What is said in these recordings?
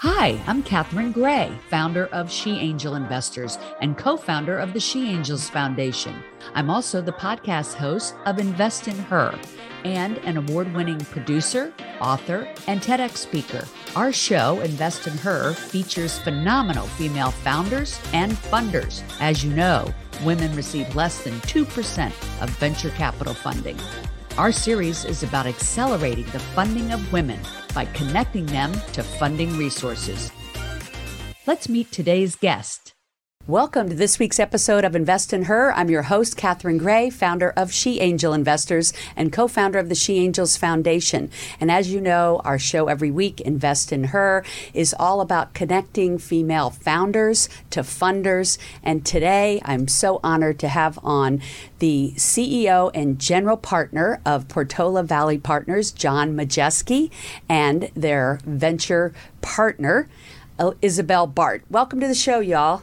Hi, I'm Catherine Gray, founder of She Angel Investors and co founder of the She Angels Foundation. I'm also the podcast host of Invest in Her and an award winning producer, author, and TEDx speaker. Our show, Invest in Her, features phenomenal female founders and funders. As you know, women receive less than 2% of venture capital funding. Our series is about accelerating the funding of women by connecting them to funding resources. Let's meet today's guest. Welcome to this week's episode of Invest in Her. I'm your host, Catherine Gray, founder of She Angel Investors and co founder of the She Angels Foundation. And as you know, our show every week, Invest in Her, is all about connecting female founders to funders. And today, I'm so honored to have on the CEO and general partner of Portola Valley Partners, John Majeski, and their venture partner, Isabelle Bart. Welcome to the show, y'all.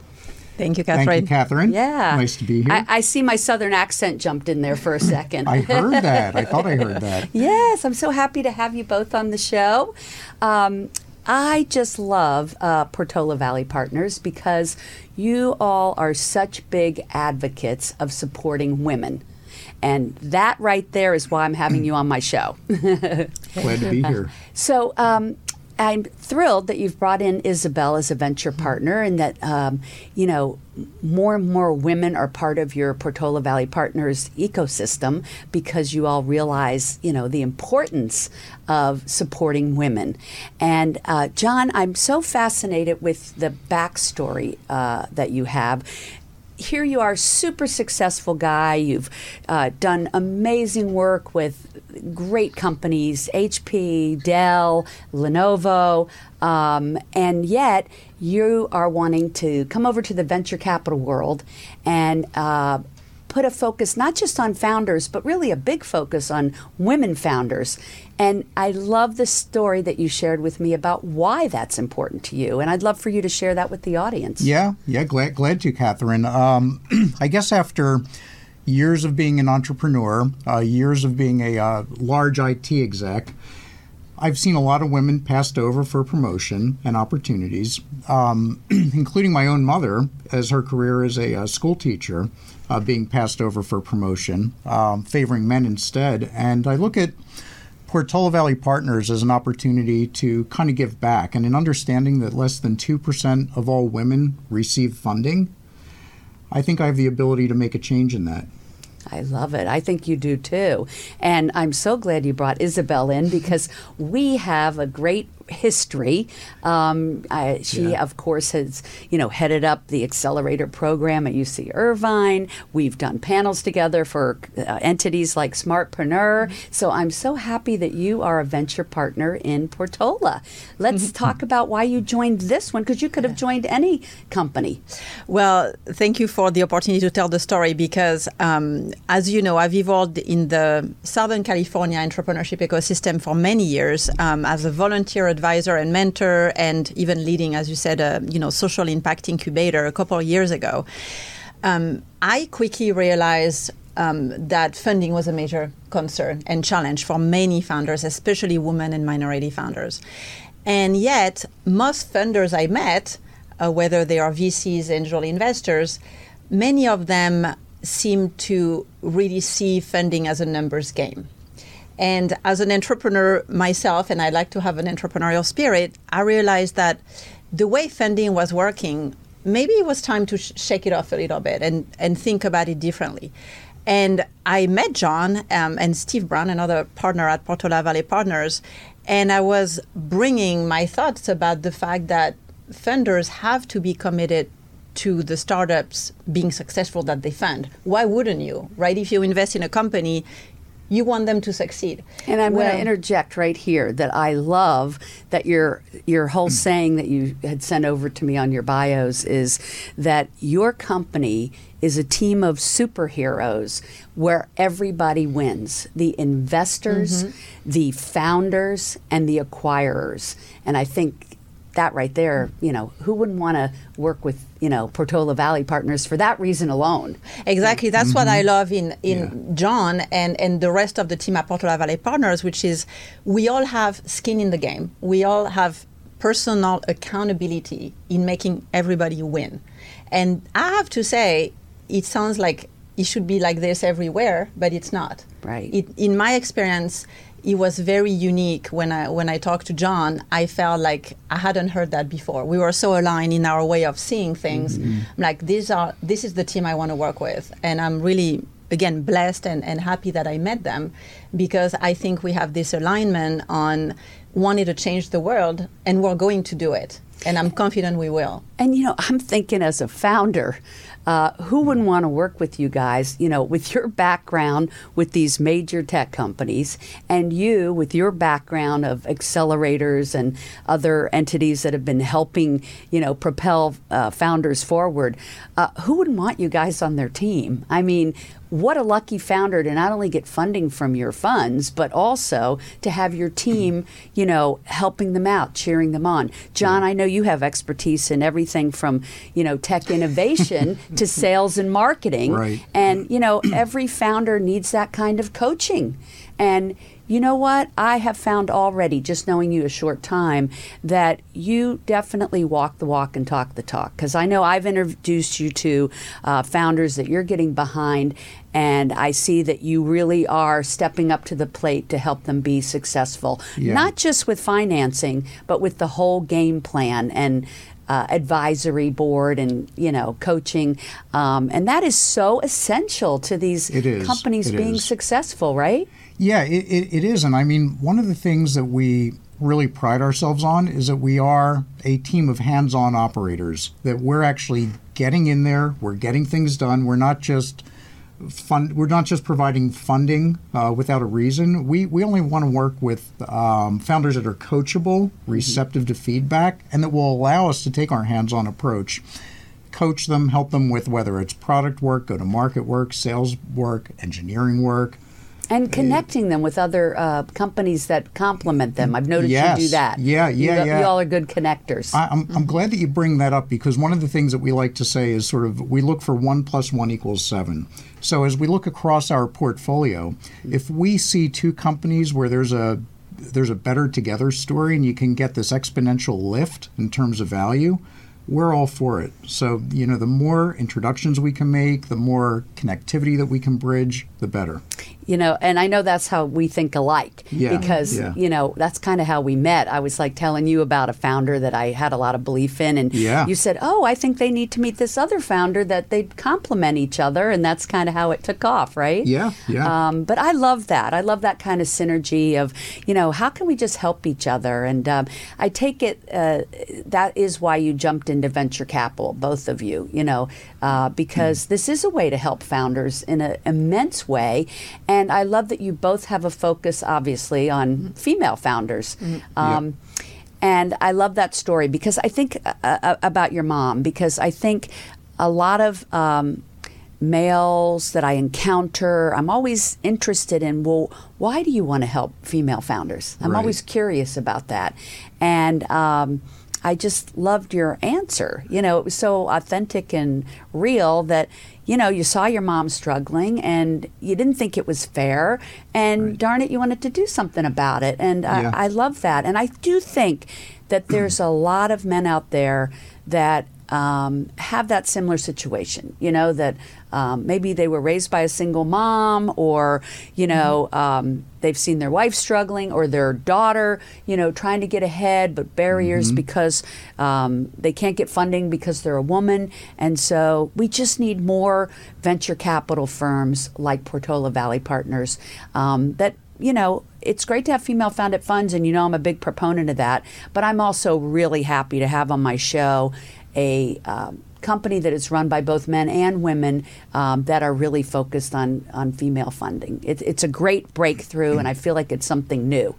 Thank you, Catherine. Thank you, Catherine. Yeah. Nice to be here. I, I, see my southern accent jumped in there for a second. I heard that. I thought I heard that. yes, I'm so happy to have you both on the show. Um, I just love uh, Portola Valley Partners because you all are such big advocates of supporting women. And that right there is why I'm having you on my show. Glad to be here. So, um, I'm thrilled that you've brought in Isabelle as a venture partner and that, um, you know, more and more women are part of your Portola Valley Partners ecosystem because you all realize, you know, the importance of supporting women. And uh, John, I'm so fascinated with the backstory uh, that you have here you are, super successful guy. You've uh, done amazing work with great companies, HP, Dell, Lenovo, um, and yet you are wanting to come over to the venture capital world and uh, put a focus not just on founders, but really a big focus on women founders. And I love the story that you shared with me about why that's important to you. And I'd love for you to share that with the audience. Yeah, yeah, glad, glad to, Catherine. Um, I guess after years of being an entrepreneur, uh, years of being a uh, large IT exec, I've seen a lot of women passed over for promotion and opportunities, um, including my own mother, as her career as a, uh, school teacher uh, being passed over for promotion, um, favoring men instead. And I look at Portola Valley Partners as an opportunity to kind of give back and in understanding that less than 2% of all women receive funding. I think I have the ability to make a change in that. I love it. I think you do too. And I'm so glad you brought Isabel in because we have a great history. Um, I, she, yeah. of course, has you know headed up the accelerator program at UC Irvine. We've done panels together for uh, entities like Smartpreneur. So I'm so happy that you are a venture partner in Portola. Let's talk about why you joined this one because you could have joined any company. Well, thank you for the opportunity to tell the story because, um, as you know, I've evolved in the Southern California entrepreneurship ecosystem for many years um, as a volunteer advisor and mentor, and even leading, as you said, a you know social impact incubator a couple of years ago. Um, I quickly realized um, that funding was a major concern and challenge for many founders, especially women and minority founders. And yet, most funders I met, uh, whether they are VCs, angel investors, many of them seem to really see funding as a numbers game. And as an entrepreneur myself, and I like to have an entrepreneurial spirit, I realized that the way funding was working, maybe it was time to sh- shake it off a little bit and, and think about it differently. And I met John um, and Steve Brown, another partner at Portola Valley Partners, and I was bringing my thoughts about the fact that funders have to be committed to the startups being successful that they fund. Why wouldn't you, right? If you invest in a company, you want them to succeed. And I'm well, going to interject right here that I love that your your whole saying that you had sent over to me on your bios is that your company is a team of superheroes where everybody wins the investors, mm-hmm. the founders, and the acquirers. And I think that right there, you know, who wouldn't want to work with, you know, Portola Valley Partners for that reason alone? Exactly. That's mm-hmm. what I love in, in yeah. John and, and the rest of the team at Portola Valley Partners, which is we all have skin in the game. We all have personal accountability in making everybody win. And I have to say, it sounds like it should be like this everywhere, but it's not. Right. It, in my experience, it was very unique when I when I talked to John. I felt like I hadn't heard that before. We were so aligned in our way of seeing things. Mm-hmm. I'm like these are this is the team I want to work with, and I'm really again blessed and, and happy that I met them because I think we have this alignment on wanting to change the world, and we're going to do it. And I'm confident we will. And you know, I'm thinking as a founder, uh, who wouldn't want to work with you guys? You know, with your background with these major tech companies, and you with your background of accelerators and other entities that have been helping, you know, propel uh, founders forward. Uh, who wouldn't want you guys on their team? I mean, what a lucky founder to not only get funding from your funds, but also to have your team, you know, helping them out, cheering them on. John, I know you have expertise in everything from, you know, tech innovation to sales and marketing. Right. And, you know, every founder needs that kind of coaching. And you know what? I have found already, just knowing you a short time, that you definitely walk the walk and talk the talk. Because I know I've introduced you to uh, founders that you're getting behind, and I see that you really are stepping up to the plate to help them be successful, Yeah. not just with financing, but with the whole game plan and uh, advisory board and you know coaching, um, and that is so essential to these companies It being is. successful, right? Yeah, it, it, it is. And I mean, one of the things that we really pride ourselves on is that we are a team of hands on operators, that we're actually getting in there, we're getting things done. We're not just. Fund, we're not just providing funding uh, without a reason. We, we only want to work with um, founders that are coachable, receptive to feedback, and that will allow us to take our hands on approach coach them, help them with whether it's product work, go to market work, sales work, engineering work. And connecting them with other uh, companies that complement them. I've noticed you do that. Yeah, yeah, go- yeah. You all are good connectors. I, I'm, I'm glad that you bring that up because one of the things that we like to say is sort of we look for one plus one equals seven. So as we look across our portfolio, if we see two companies where there's a there's a better together story and you can get this exponential lift in terms of value, we're all for it. So, you know, the more introductions we can make, the more connectivity that we can bridge, the better. You know and i know that's how we think alike Yeah, because yeah. you know that's kind of how we met i was like telling you about a founder that i had a lot of belief in and Yeah. you said oh i think they need to meet this other founder that they'd complement each other and that's kind of how it took off right Yeah, yeah. um, but i love that i love that kind of synergy of you know how can we just help each other and um, i take it uh, that is why you jumped into venture capital both of you you know uh, because this is a way to help founders in an immense way and i love that you both have a focus obviously on female founders um, and I love that story because I think uh, uh, about your mom because I think a lot of um, males that I encounter, I'm always interested in, well, why do you want to help female founders? I'm Right. always curious about that. And um, I just loved your answer. You know, it was so authentic and real that, you know, you saw your mom struggling and you didn't think it was fair. And darn it, you wanted to do something about it. And Yeah. I, I love that. And I do think that there's a lot of men out there that um, have that similar situation. You know, that um, maybe they were raised by a single mom, or, you know, um, they've seen their wife struggling, or their daughter, you know, trying to get ahead, but barriers because um, they can't get funding because they're a woman. And so we just need more venture capital firms like Portola Valley Partners um, that you know, it's great to have female founded funds, and you know, I'm a big proponent of that. But I'm also really happy to have on my show a um, company that is run by both men and women um, that are really focused on, on female funding. It, it's a great breakthrough, and I feel like it's something new.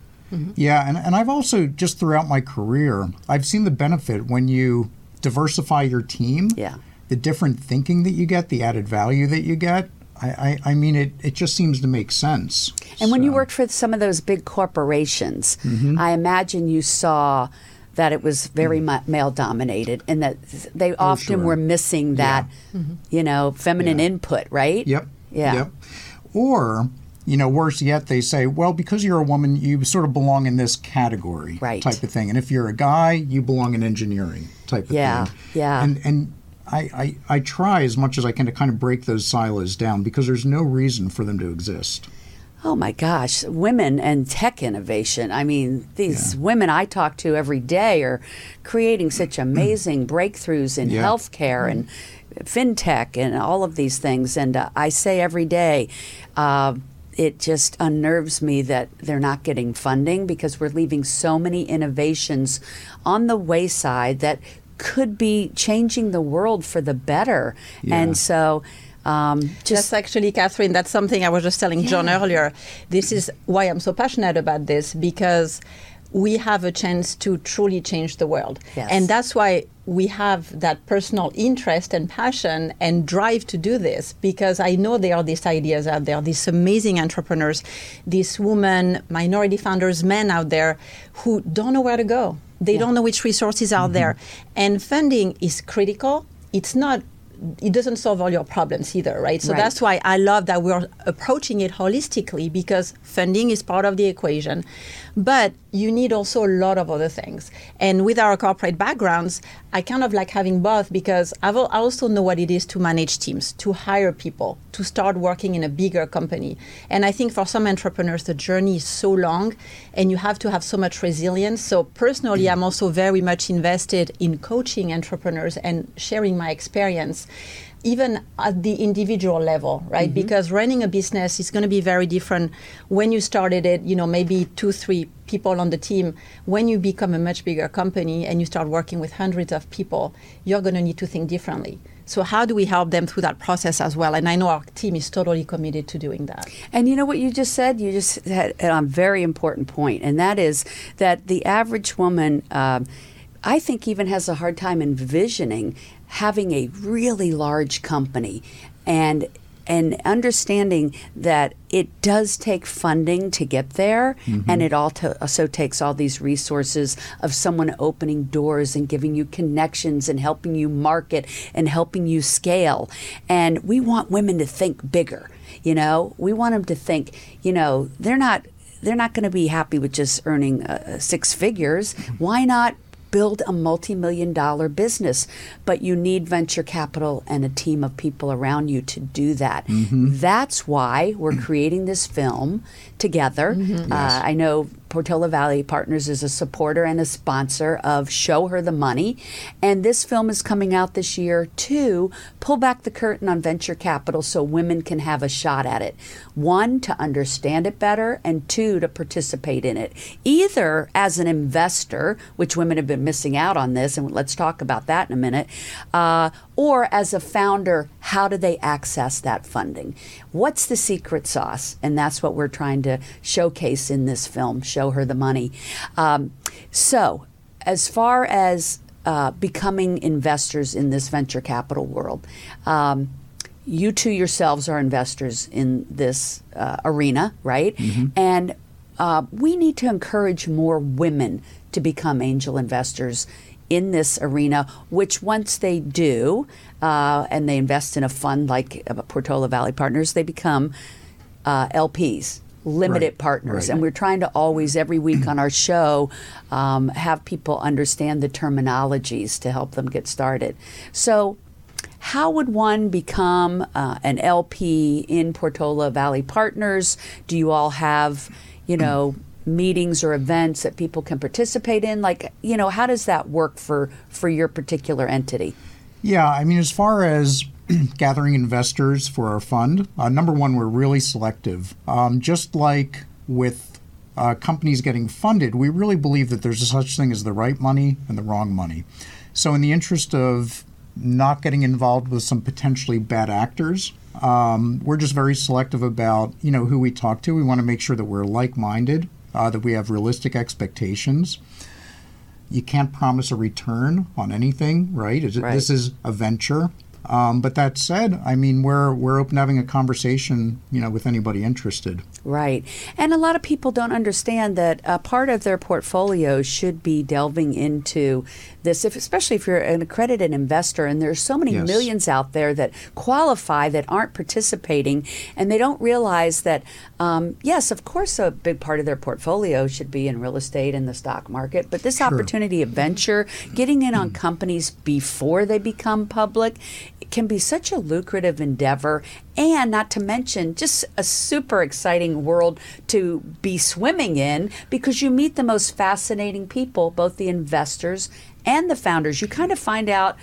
Yeah, and, and I've also just throughout my career, I've seen the benefit when you diversify your team. Yeah. The different thinking that you get, the added value that you get. I, I, I mean, it, it just seems to make sense. And when you worked for some of those big corporations, Mm-hmm. I imagine you saw that it was very mm-hmm. mu male dominated and that they oh, often. Oh, sure. were missing that, mm-hmm. you know, feminine Yeah. input, right? Yep. Yeah. Yep. Or you know, worse yet, they say, well, because you're a woman, you sort of belong in this category Right. type of thing. And if you're a guy, you belong in engineering type of Yeah, thing. Yeah. Yeah. And, and I, I, I try as much as I can to kind of break those silos down because there's no reason for them to exist. Oh my gosh, women and tech innovation. I mean, these women I talk to every day are creating such amazing breakthroughs in Yeah. healthcare and fintech and all of these things. And uh, I say every day, uh, it just unnerves me that they're not getting funding because we're leaving so many innovations on the wayside that could be changing the world for the better. Yeah. And so, um, Just just actually, Catherine, that's something I was just telling John earlier. This is why I'm so passionate about this because we have a chance to truly change the world. Yes. And that's why we have that personal interest and passion and drive to do this because I know there are these ideas out there, these amazing entrepreneurs, these women, minority founders, men out there who don't know where to go. They don't know which resources are there. And funding is critical. It's not it doesn't solve all your problems either, right? So Right. that's why I love that we're approaching it holistically because funding is part of the equation. But you need also a lot of other things. And with our corporate backgrounds, I kind of like having both because I've, I also know what it is to manage teams, to hire people, to start working in a bigger company. And I think for some entrepreneurs, the journey is so long and you have to have so much resilience. So personally, mm. I'm also very much invested in coaching entrepreneurs and sharing my experience even at the individual level, right? Because running a business is going to be very different when you started it, you know, maybe two, three people on the team. When you become a much bigger company and you start working with hundreds of people, you're going to need to think differently. So, how do we help them through that process as well? And I know our team is totally committed to doing that. And you know what you just said? You just had a very important point, and that is that the average woman, um, I think, even has a hard time envisioning having a really large company and and understanding that it does take funding to get there and it also, also takes all these resources of someone opening doors and giving you connections and helping you market and helping you scale. And we want women to think bigger you know? We want them to think you know they're not they're not going to be happy with just earning uh, six figures. Why not build a multi-million dollar business but you need venture capital and a team of people around you to do that. That's why we're creating this film together. Uh, i know portola valley partners is a supporter and a sponsor of show her the money. And this film is coming out this year to pull back the curtain on venture capital so women can have a shot at it. One to understand it better and two to participate in it. Either as an investor which women have been missing out on this and let's talk about that in a minute uh, or as a founder how do they access that funding? What's the secret sauce? And that's what we're trying to showcase in this film show her the money. Um, so as far as uh, becoming investors in this venture capital world um, you two yourselves are investors in this uh, arena, right? And uh, we need to encourage more women to become angel investors in this arena, which once they do, uh, and they invest in a fund like uh, Portola Valley Partners, they become uh, LPs. Limited Right, partners, right. and we're trying to always, every week on our show, um, have people understand the terminologies to help them get started. So, how would one become uh, an LP in Portola Valley Partners? Do you all have, you know, meetings or events that people can participate in? Like, you know, how does that work for for your particular entity? Yeah, I mean, as far as gathering investors for our fund, uh, number one, we're really selective. Um, just like with uh, companies getting funded, we really believe that there's a such thing as the right money and the wrong money. So, in the interest of not getting involved with some potentially bad actors, um, we're just very selective about you know who we talk to. We want to make sure that we're like-minded, uh, that we have realistic expectations you can't promise a return on anything, right? It- Right. This is a venture. Um, but that said, I mean, we're we're open to having a conversation, you know, with anybody interested. Right. And a lot of people don't understand that a part of their portfolio should be delving into this, if, especially if you're an accredited investor. And there's so many Yes. millions out there that qualify that aren't participating, and they don't realize that, um, yes, of course, a big part of their portfolio should be in real estate and the stock market. But this opportunity of venture, getting in on companies before they become public, can be such a lucrative endeavor and not to mention just a super exciting world to be swimming in because you meet the most fascinating people both the investors and the founders you kind of find out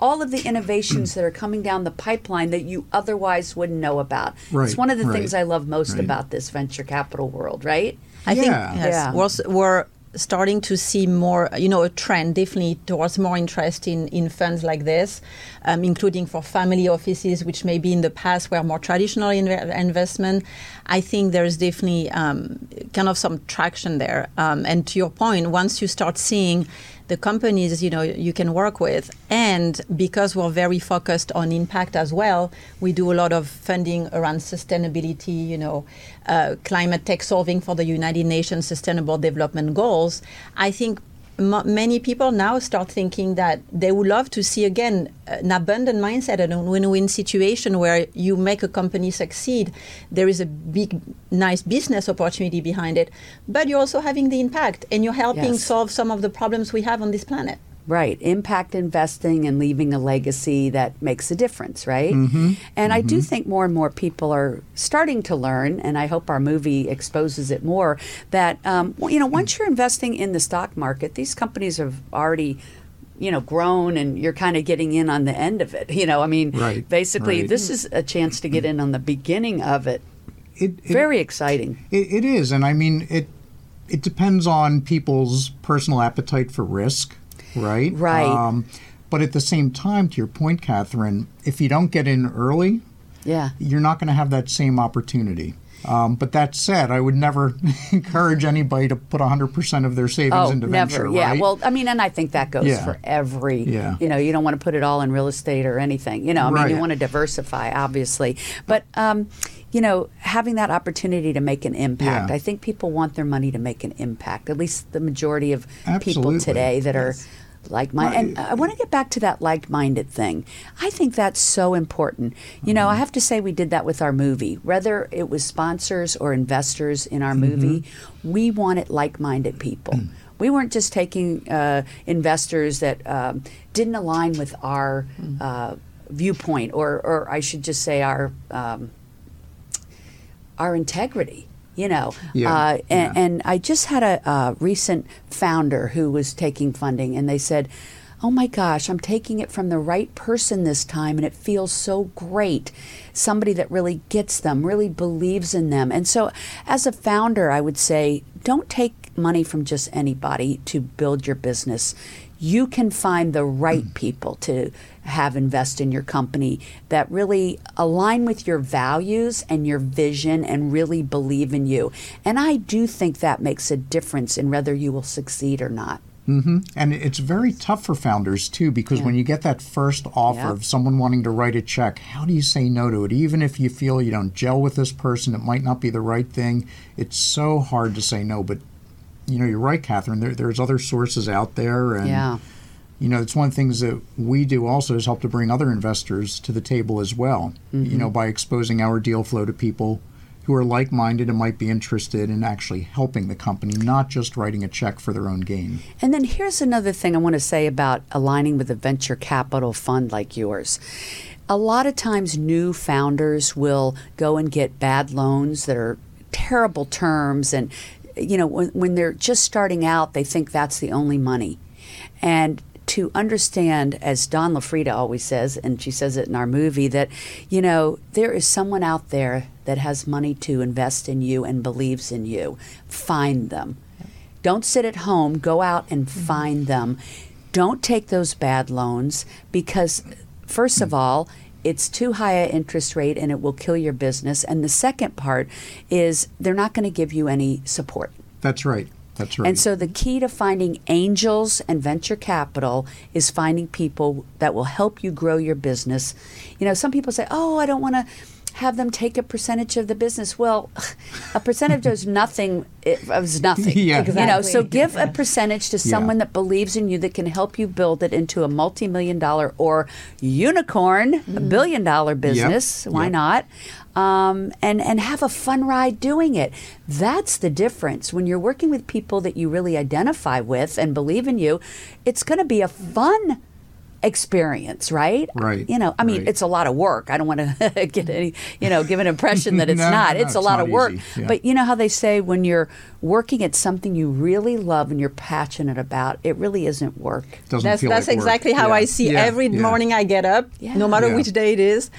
all of the innovations that are coming down the pipeline that you otherwise wouldn't know about it's one of the right, things i love most right. about this venture capital world right I think Yeah. yes, Yeah. We're, we're starting to see more, you know, a trend definitely towards more interest in, in funds like this, um, including for family offices, which maybe in the past were more traditional inve- investment. I think there's definitely um, kind of some traction there. Um, and to your point, once you start seeing the companies you know you can work with. And because we're very focused on impact as well we do a lot of funding around sustainability you know uh, climate tech solving for the united nations sustainable development goals. I think m- many people now start thinking that they would love to see again uh, an abundant mindset and a win-win situation where you make a company succeed there is a big nice business opportunity behind it but you're also having the impact and you're helping Yes. solve some of the problems we have on this planet Right. Impact investing and leaving a legacy that makes a difference, right? Mm-hmm. And I do think more and more people are starting to learn, and I hope our movie exposes it more, that, um, you know, once you're investing in the stock market, these companies have already. You know, grown, and you're kind of getting in on the end of it. You know, I mean, Right, basically, right. this is a chance to get in on the beginning of it. It, it, Very exciting. It, it is, and I mean it. It depends on people's personal appetite for risk, right? Right. Um, but at the same time, to your point, Catherine, if you don't get in early, Yeah. you're not going to have that same opportunity. Um, but that said, I would never encourage anybody to put 100% of their savings Oh, into never. venture. Yeah. right? Well, I mean, and I think that goes Yeah. for every. Yeah. You know, you don't want to put it all in real estate or anything. You know, I mean, you want to diversify, obviously, but. um you know, having that opportunity to make an impact. Yeah. I think people want their money to make an impact. At least the majority of people today that are like minded. And I want to get back to that like minded thing. I think that's so important. You know, Mm-hmm. I have to say we did that with our movie. Whether it was sponsors or investors in our movie, Mm-hmm. we wanted like minded people. Mm. We weren't just taking uh, investors that um, didn't align with our Mm. uh, viewpoint, or, or I should just say our um, our integrity. You know, Yeah, uh, and, yeah. and I just had a, uh recent founder who was taking funding, and they said, "Oh my gosh, I'm taking it from the right person this time, and it feels so great. Somebody that really gets them, really believes in them." And so, as a founder, I would say, don't take money from just anybody to build your business. You can find the right people to have invest in your company that really align with your values and your vision and really believe in you. And I do think that makes a difference in whether you will succeed or not. Mm-hmm. And it's very tough for founders too, because when you get that first offer Yeah. of someone wanting to write a check, how do you say no to it? Even if you feel you don't gel with this person, it might not be the right thing. It's so hard to say no. But you know, you're right, Catherine. There, there's other sources out there, and Yeah. you know, it's one of the things that we do also is help to bring other investors to the table as well. You know, mm-hmm. by exposing our deal flow to people who are like-minded and might be interested in actually helping the company, not just writing a check for their own gain. And then here's another thing I want to say about aligning with a venture capital fund like yours. A lot of times, new founders will go and get bad loans that are terrible terms. And, you know, when, when they're just starting out, they think that's the only money. And to understand, as Don LaFrida always says, and she says it in our movie, that, you know, there is someone out there that has money to invest in you and believes in you. Find them. Don't sit at home, go out and mm-hmm. find them. Don't take those bad loans because, first of all, it's too high an interest rate and it will kill your business. And the second part is they're not going to give you any support. That's right. That's right. And so the key to finding angels and venture capital is finding people that will help you grow your business. You know, some people say, "Oh, I don't want to." Have them take a percentage of the business. Well, a percentage is nothing. It is nothing. Yeah. Exactly. You know, so Exactly. give a percentage to someone that believes in you that can help you build it into a multi-million dollar or unicorn, a billion dollar business. Why Yep. not? Um, and and have a fun ride doing it. That's the difference. When you're working with people that you really identify with and believe in you, it's going to be a fun experience, right? Right, You know, I mean, right. it's a lot of work. I don't want to get any, you know, give an impression that it's No, not. no, it's a it's lot of work. yeah. But you know how they say when you're working at something you really love and you're passionate about, it really isn't work. Doesn't That's feel that's like work. exactly how Yeah. I see Yeah. every Yeah. morning I get up, Yeah. no matter Yeah. which day it is.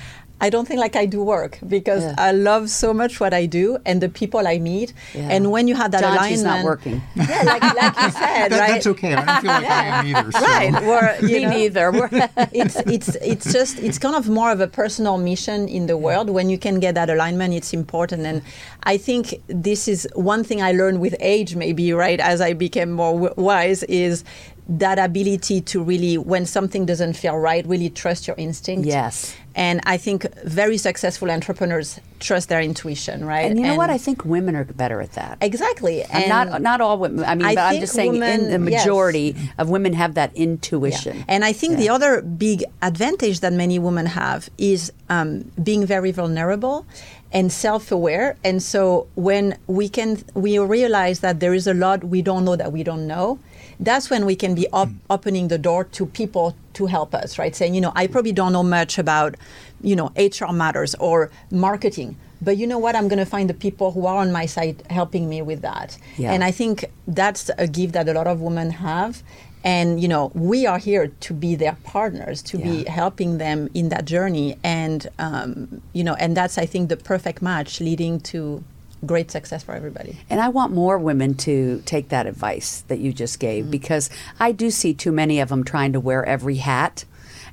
I don't think like I do work because Yeah. I love so much what I do and the people I meet. Yeah. And when you have that John, alignment, she's not working. Yeah, like, like you said, That- right? That's okay. I don't feel like I am either. So. Right. Where, you Me know, neither. We're- it's it's it's just it's kind of more of a personal mission in the world when you can get that alignment it's important and i think this is one thing i learned with age maybe right as i became more w- wise is that ability to really when something doesn't feel right really trust your instinct Yes. and i think very successful entrepreneurs trust their intuition right and you know what? I think women are better at that. exactly And and not not all women. I mean, I but I'm just saying, in women- the yes. majority of women have that Yeah. intuition. And I think the other big advantage that many women have is um, being very vulnerable and self-aware. And so when we can, we realize that there is a lot we don't know that we don't know. That's when we can be op- opening the door to people to help us, right? Saying, you know, I probably don't know much about, you know, HR matters or marketing. But you know what? I'm going to find the people who are on my side helping me with that. Yeah. And I think that's a gift that a lot of women have. And you know, we are here to be their partners, to be helping them in that journey. And um, you know, and that's I think the perfect match, leading to great success for everybody. And I want more women to take that advice that you just gave Mm-hmm. because I do see too many of them trying to wear every hat,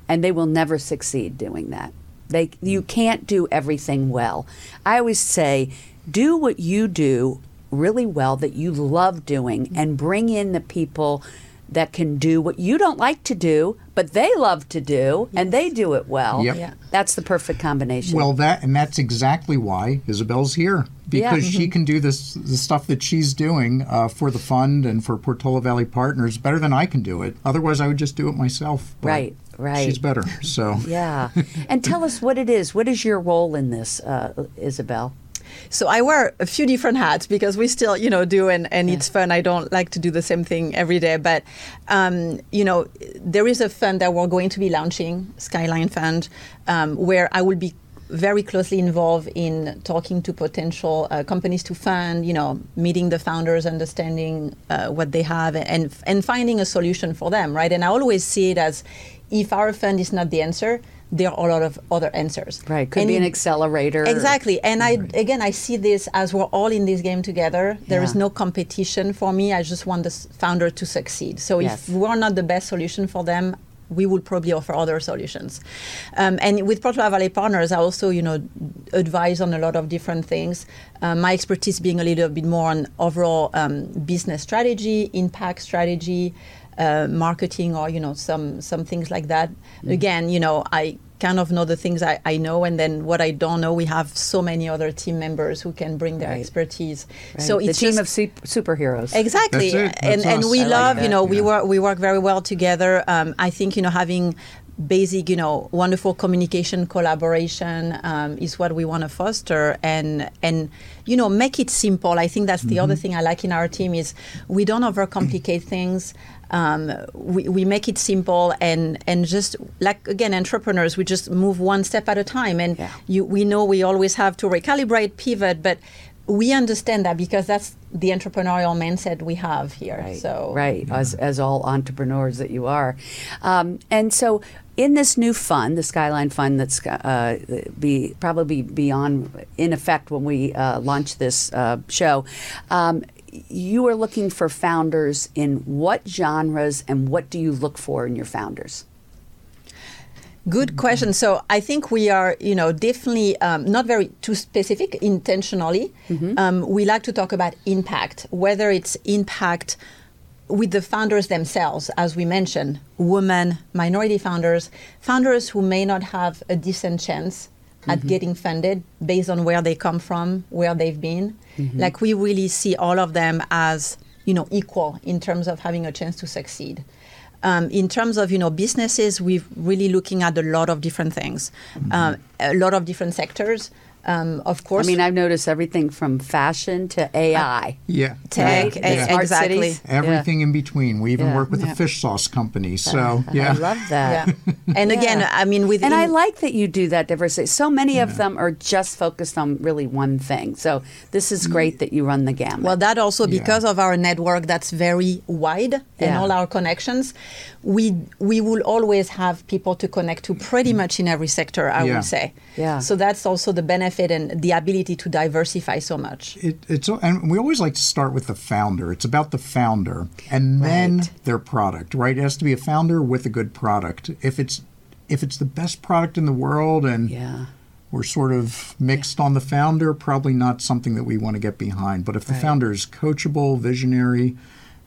and they will never succeed doing that. They, you Mm. can't do everything well. I always say, do what you do really well that you love doing, Mm-hmm. and bring in the people that can do what you don't like to do, but they love to do, and they do it well. Yep. Yeah. That's the perfect combination. Well, that and that's exactly why Isabelle's here because Yeah. she can do this the stuff that she's doing uh, for the fund and for Portola Valley Partners better than I can do it. Otherwise, I would just do it myself. But Right, right. She's better. So yeah. and tell us what it is. What is your role in this, uh, Isabelle? So I wear a few different hats because we still, you know, do and, and it's fun. I don't like to do the same thing every day, but um, you know, there is a fund that we're going to be launching, Skyline Fund, um, where I will be very closely involved in talking to potential uh, companies to fund, you know, meeting the founders, understanding uh, what they have, and and finding a solution for them, right? And I always see it as, if our fund is not the answer, there are a lot of other answers. Right. Could And be an accelerator. Exactly. And I again I see this as we're all in this game together. There is Yeah. no competition for me. I just want the founder to succeed. So Yes. if we're not the best solution for them, we would probably offer other solutions. Um, and with Portola Valley Partners, I also, you know, advise on a lot of different things. Um, my expertise being a little bit more on overall um, business strategy, impact strategy, uh, marketing, or you know, some some things like that. Mm-hmm. Again, you know, I kind of know the things I, I know, and then what I don't know, we have so many other team members who can bring their Right. expertise. Right. So the it's team just, of sup- superheroes. Exactly, That's it. and That's and we I like love you that. know we work we work very well together. Um, I think you know having basic you know wonderful communication collaboration um, is what we want to foster and and you know make it simple. I think that's the other thing I like in our team is we don't overcomplicate things. Um, we, we make it simple and and just like again entrepreneurs we just move one step at a time and Yeah. you we know we always have to recalibrate pivot but we understand that because that's the entrepreneurial mindset we have here. Right. So right, as, as all entrepreneurs that you are, um, and so in this new fund, the Skyline Fund, that's uh, be probably beyond in effect when we uh, launch this uh, show. Um, you are looking for founders in what genres and what do you look for in your founders? Good question. So I think we are, you know, definitely um, not very too specific intentionally. Um, we like to talk about impact, whether it's impact with the founders themselves, as we mentioned, women, minority founders, founders who may not have a decent chance at getting funded based on where they come from, where they've been. Like we really see all of them as, you know, equal in terms of having a chance to succeed. Um, in terms of you know businesses, we're really looking at a lot of different things, um, a lot of different sectors. Um, of course. I mean, I've noticed everything from fashion to uh, AI. Yeah. Tech, right? e- Smart exactly. cities. Everything in between. We even Yeah. work with Yeah. a fish sauce company. So, yeah. I love that. yeah. And again, I mean, with And I like that you do that diversity. So many of Yeah. them are just focused on really one thing. So this is mm. great that you run the gamut. Well, that also Yeah. because of our network that's very wide and all our connections, we we will always have people to connect to pretty much in every sector. I Yeah. would say. Yeah. So that's also the benefit and the ability to diversify so much. It, it's and we always like to start with the founder. It's about the founder and then Right. their product, right? It has to be a founder with a good product. If it's if it's the best product in the world and yeah. we're sort of mixed on the founder, probably not something that we want to get behind. But if the Right. founder is coachable, visionary,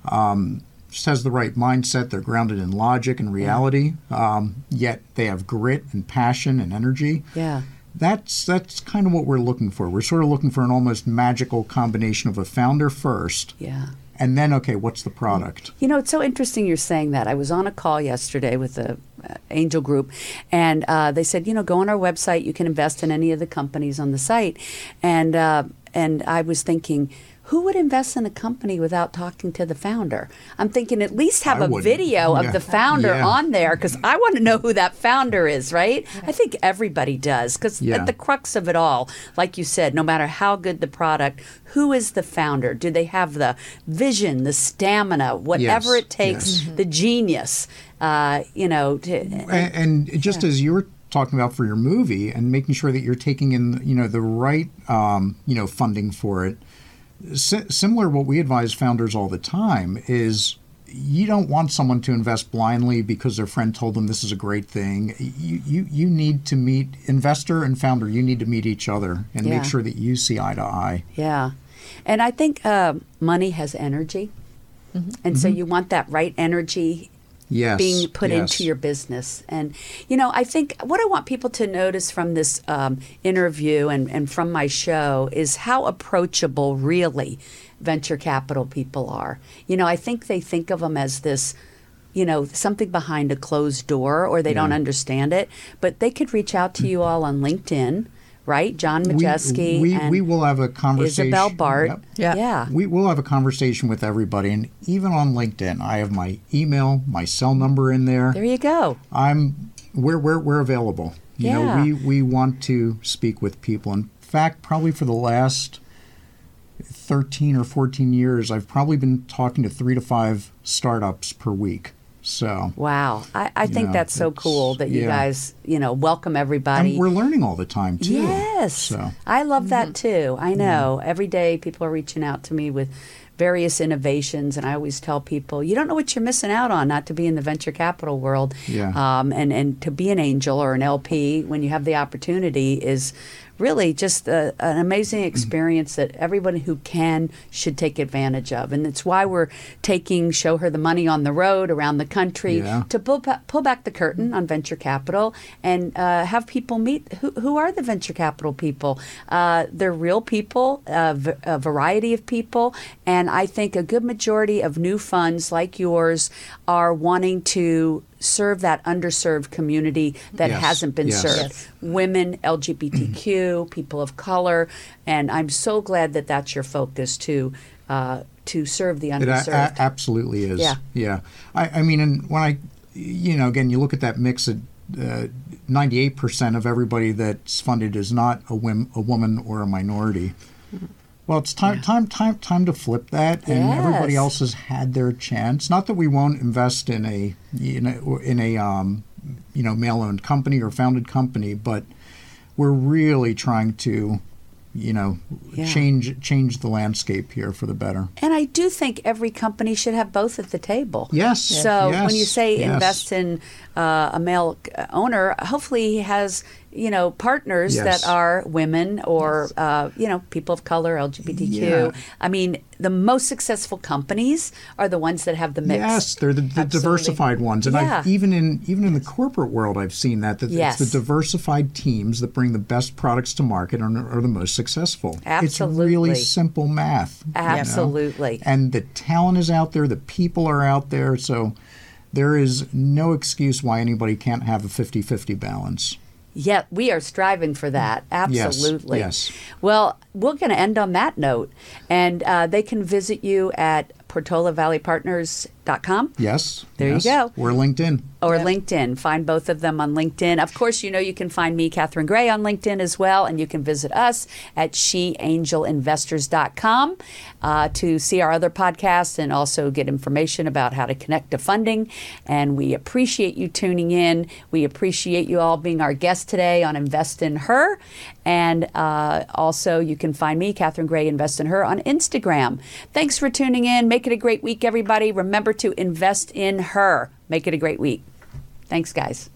um, just has the right mindset, they're grounded in logic and reality, um, yet they have grit and passion and energy. Yeah. That's that's kind of what we're looking for. We're sort of looking for an almost magical combination of a founder first, Yeah. and then okay, what's the product? You know, it's so interesting you're saying that. I was on a call yesterday with the uh, angel group, and uh, they said, you know, go on our website. You can invest in any of the companies on the site, and uh, and I was thinking. Who would invest in a company without talking to the founder? I'm thinking at least have I a video Yeah. of the founder Yeah. on there because I want to know who that founder is, right? I think everybody does because Yeah. at the crux of it all, like you said, no matter how good the product, who is the founder? Do they have the vision, the stamina, whatever Yes, it takes, yes. the genius? Uh, you know, to, And, and just as you were talking about for your movie, and making sure that you're taking in you know the right um, you know funding for it. Si- similar, what we advise founders all the time is you don't want someone to invest blindly because their friend told them this is a great thing. You you, you need to meet investor and founder. You need to meet each other and Yeah. make sure that you see eye to eye. yeah. And I think uh, money has energy. And so you want that right energy Yes, being put yes. into your business. And, you know, I think what I want people to notice from this um, interview and, and from my show is how approachable, really, venture capital people are. You know, I think they think of them as this. You know, something behind a closed door, or they don't understand it. But they could reach out to you all on LinkedIn, right? John We- Majeski we, and we will have a conversation. Isabelle Bart. Yep. Yeah. yeah. We will have a conversation with everybody, and even on LinkedIn, I have my email, my cell number in there. There you go. I'm we're we're, we're available. You Yeah. know, we we want to speak with people. In fact, probably for the last 13 or 14 years, I've probably been talking to 3 to 5 startups per week. So, Wow. I, I think know, that's so cool that you yeah. guys, you know, welcome everybody. and we're learning all the time too. Yes. So, I love that too. I know. Every day people are reaching out to me with various innovations and I always tell people, you don't know what you're missing out on not to be in the venture capital world. Yeah. Um, and, and to be an angel or an LP when you have the opportunity is really just a, an amazing experience that everyone who can should take advantage of. And it's why we're taking Show Her the Money on the road around the country Yeah. to pull, pull back the curtain on venture capital and uh, have people meet who, who are the venture capital people. Uh, they're real people, v- a variety of people, and I think a good majority of new funds like yours are wanting to serve that underserved community that Yes, hasn't been yes. served. Yes. Women, LGBTQ, people of color, and I'm so glad that that's your focus to uh, to serve the It a- underserved. a- absolutely is. Yeah. Yeah. I, I mean, and when I, you know, again, you look at that mix of uh, 98% of everybody that's funded is not a, whim, a woman or a minority. Well, it's time, time, time, time to flip that, and everybody else has had their chance. Not that we won't invest in a, in a, in a um, you know, male-owned company or founded company, but we're really trying to, you know, Yeah. change change the landscape here for the better. And I do think every company should have both at the table. Yes. So when you yes, say yes. invest in uh, a male owner, hopefully he has you know partners Yes. that are women or uh, you know people of color, LGBTQ. Yeah. I mean, the most successful companies are the ones that have the mix. Yes, they're the, the diversified ones, and Yeah. I've, even in even in the corporate world, I've seen that that Yes. it's the diversified teams that bring the best products to market and are, are the most successful. absolutely It's really simple math. you know? Absolutely. And the talent is out there, the people are out there, so there is no excuse why anybody can't have a 50-50 balance. Yeah, we are striving for that. Absolutely. yes. yes. Well, we're going to end on that note. And uh, they can visit you at portolavalleypartners.com Yes. There you go. We're LinkedIn. or LinkedIn. Find both of them on LinkedIn. Of course, you know you can find me, Catherine Gray, on LinkedIn as well. And you can visit us at sheangelinvestors.com uh, to see our other podcasts and also get information about how to connect to funding. And we appreciate you tuning in. We appreciate you all being our guest today on Invest in Her. And uh, also, you can find me, Catherine Gray, Invest in Her, on Instagram. Thanks for tuning in. Make it a great week, everybody. Remember to invest in her. Make it a great week. Thanks, guys.